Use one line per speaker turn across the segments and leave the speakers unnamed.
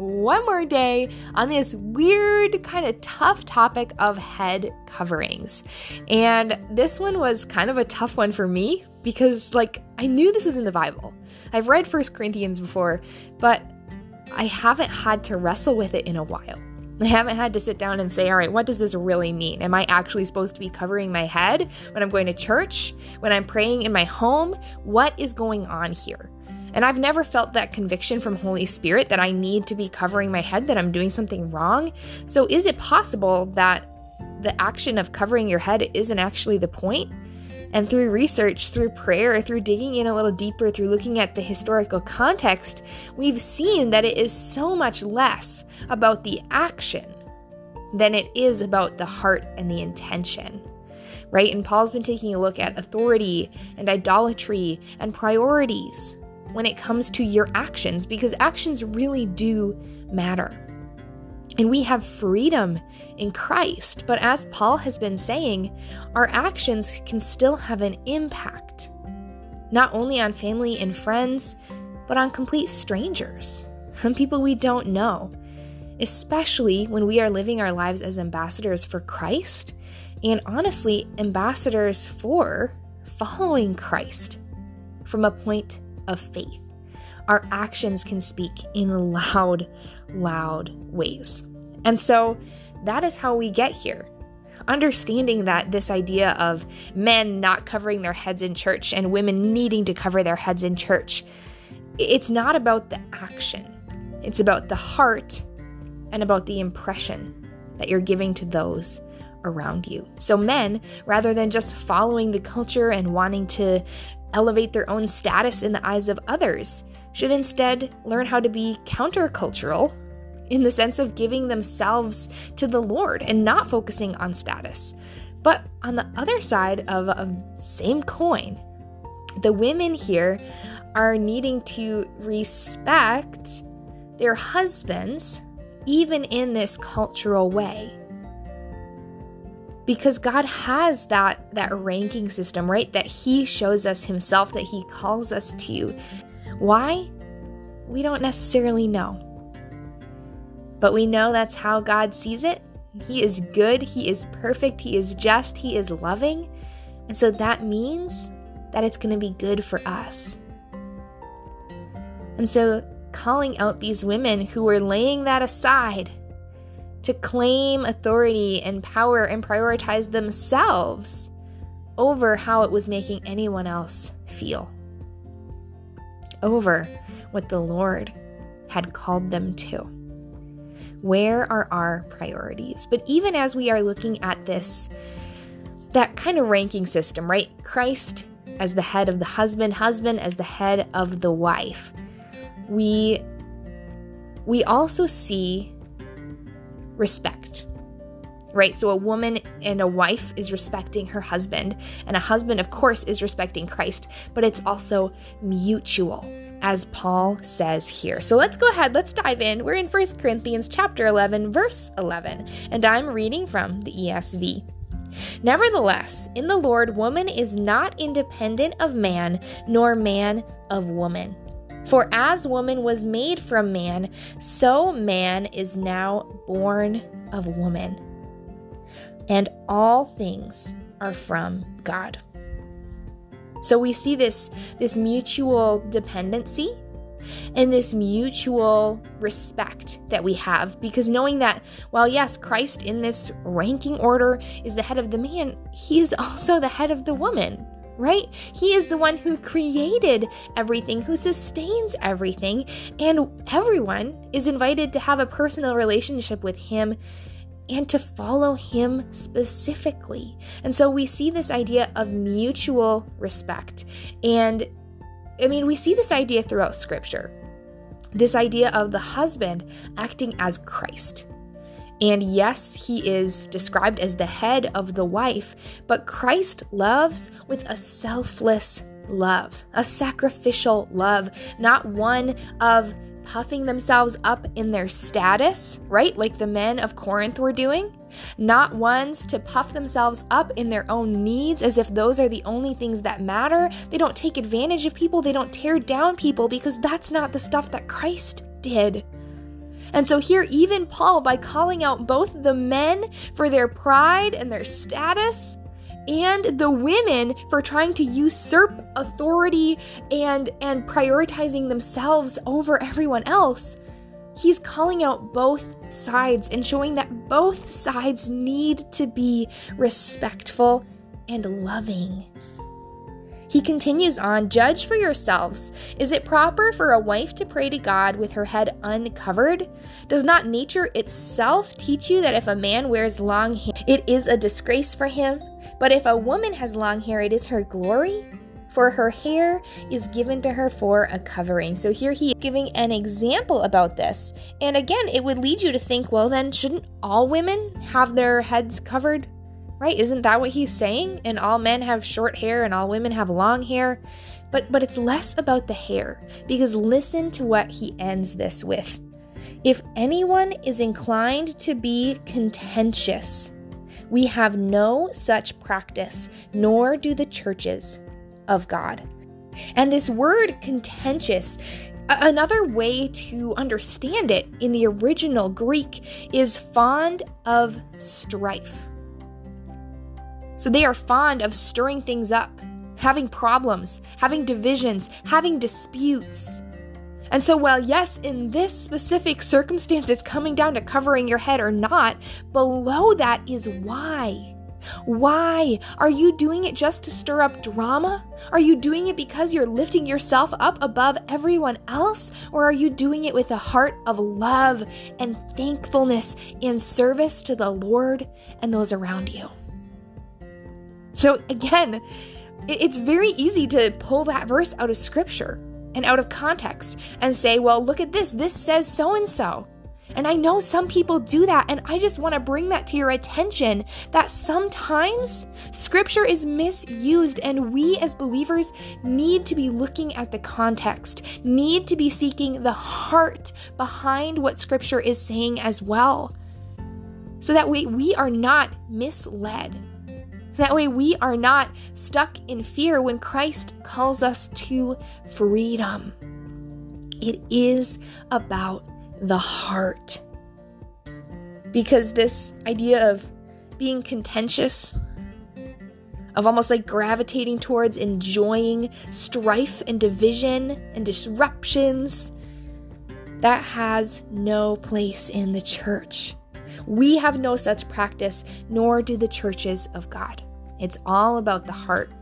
one more day on this weird, kind of tough topic of head coverings. And this one was kind of a tough one for me because, like, I knew this was in the Bible. I've read First Corinthians before, but I haven't had to wrestle with it in a while. I haven't had to sit down and say, all right, what does this really mean? Am I actually supposed to be covering my head when I'm going to church? When I'm praying in my home? What is going on here? And I've never felt that conviction from Holy Spirit that I need to be covering my head, that I'm doing something wrong. So, is it possible that the action of covering your head isn't actually the point? And through research, through prayer, through digging in a little deeper, through looking at the historical context, we've seen that it is so much less about the action than it is about the heart and the intention. Right? And Paul's been taking a look at authority and idolatry and priorities when it comes to your actions because actions really do matter. And we have freedom in Christ, but as Paul has been saying, our actions can still have an impact, not only on family and friends, but on complete strangers, on people we don't know, especially when we are living our lives as ambassadors for Christ and honestly, ambassadors for following Christ from a point of faith. Our actions can speak in loud, loud ways. And so that is how we get here. Understanding that this idea of men not covering their heads in church and women needing to cover their heads in church, it's not about the action, it's about the heart and about the impression that you're giving to those around you. So, men, rather than just following the culture and wanting to elevate their own status in the eyes of others, should instead learn how to be countercultural in the sense of giving themselves to the Lord and not focusing on status. But on the other side of a same coin, the women here are needing to respect their husbands even in this cultural way because God has that that ranking system, right? That he shows us himself that he calls us to. Why? We don't necessarily know. But we know that's how God sees it. He is good, he is perfect, he is just, he is loving. And so that means that it's going to be good for us. And so calling out these women who were laying that aside to claim authority and power and prioritize themselves over how it was making anyone else feel, over what the Lord had called them to. Where are our priorities? But even as we are looking at this, that kind of ranking system, right? Christ as the head of the husband, husband as the head of the wife. We we also see respect. Right? So a woman and a wife is respecting her husband, and a husband, of course, is respecting Christ, but it's also mutual as Paul says here. So let's go ahead, let's dive in. We're in 1 Corinthians chapter 11, verse 11, and I'm reading from the ESV. Nevertheless, in the Lord, woman is not independent of man, nor man of woman. For as woman was made from man, so man is now born of woman. And all things are from God. So we see this, this mutual dependency and this mutual respect that we have because knowing that while yes Christ in this ranking order is the head of the man he is also the head of the woman right? He is the one who created everything, who sustains everything, and everyone is invited to have a personal relationship with Him and to follow Him specifically. And so we see this idea of mutual respect. And I mean, we see this idea throughout Scripture. this idea of the husband acting as Christ. And yes, he is described as the head of the wife, but Christ loves with a selfless love, a sacrificial love, not one of puffing themselves up in their status, right? Like the men of Corinth were doing. Not ones to puff themselves up in their own needs as if those are the only things that matter. They don't take advantage of people, they don't tear down people because that's not the stuff that Christ did. And so, here, even Paul, by calling out both the men for their pride and their status, and the women for trying to usurp authority and and prioritizing themselves over everyone else he's calling out both sides and showing that both sides need to be respectful and loving he continues on Judge for yourselves. Is it proper for a wife to pray to God with her head uncovered? Does not nature itself teach you that if a man wears long hair, it is a disgrace for him? But if a woman has long hair, it is her glory? For her hair is given to her for a covering. So here he is giving an example about this. And again, it would lead you to think, well, then shouldn't all women have their heads covered? Right? Isn't that what he's saying? And all men have short hair and all women have long hair. But but it's less about the hair because listen to what he ends this with. If anyone is inclined to be contentious, we have no such practice, nor do the churches of God. And this word contentious Another way to understand it in the original Greek is fond of strife. So they are fond of stirring things up, having problems, having divisions, having disputes. And so, while yes, in this specific circumstance, it's coming down to covering your head or not, below that is why. Why? Are you doing it just to stir up drama? Are you doing it because you're lifting yourself up above everyone else? Or are you doing it with a heart of love and thankfulness in service to the Lord and those around you? So again, it's very easy to pull that verse out of scripture and out of context and say, well, look at this. This says so and so. And I know some people do that, and I just want to bring that to your attention that sometimes scripture is misused, and we as believers need to be looking at the context, need to be seeking the heart behind what scripture is saying as well, so that we, we are not misled that way, we are not stuck in fear when Christ calls us to freedom. It is about the heart. Because this idea of being contentious, of almost like gravitating towards enjoying strife and division and disruptions, that has no place in the church. We have no such practice, nor do the churches of God. It's all about the heart.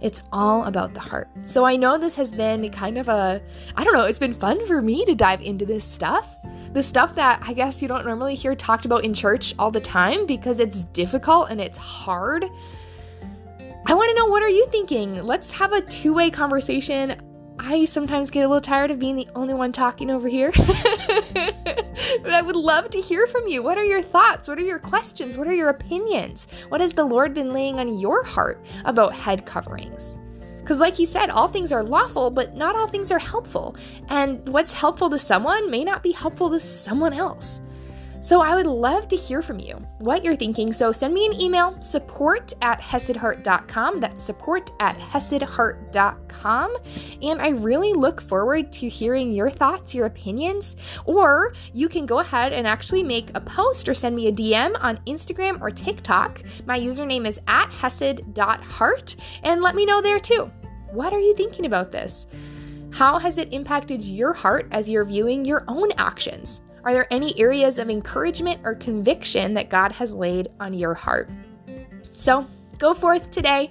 It's all about the heart. So I know this has been kind of a, I don't know, it's been fun for me to dive into this stuff. The stuff that I guess you don't normally hear talked about in church all the time because it's difficult and it's hard. I want to know what are you thinking? Let's have a two-way conversation. I sometimes get a little tired of being the only one talking over here. but I would love to hear from you. What are your thoughts? What are your questions? What are your opinions? What has the Lord been laying on your heart about head coverings? Because, like he said, all things are lawful, but not all things are helpful. And what's helpful to someone may not be helpful to someone else. So I would love to hear from you what you're thinking. So send me an email, support at hesedheart.com. That's support at hesedheart.com. And I really look forward to hearing your thoughts, your opinions, or you can go ahead and actually make a post or send me a DM on Instagram or TikTok. My username is at hesed.heart and let me know there too. What are you thinking about this? How has it impacted your heart as you're viewing your own actions? Are there any areas of encouragement or conviction that God has laid on your heart? So go forth today,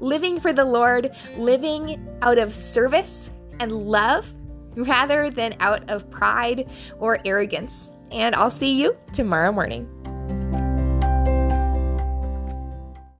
living for the Lord, living out of service and love rather than out of pride or arrogance. And I'll see you tomorrow morning.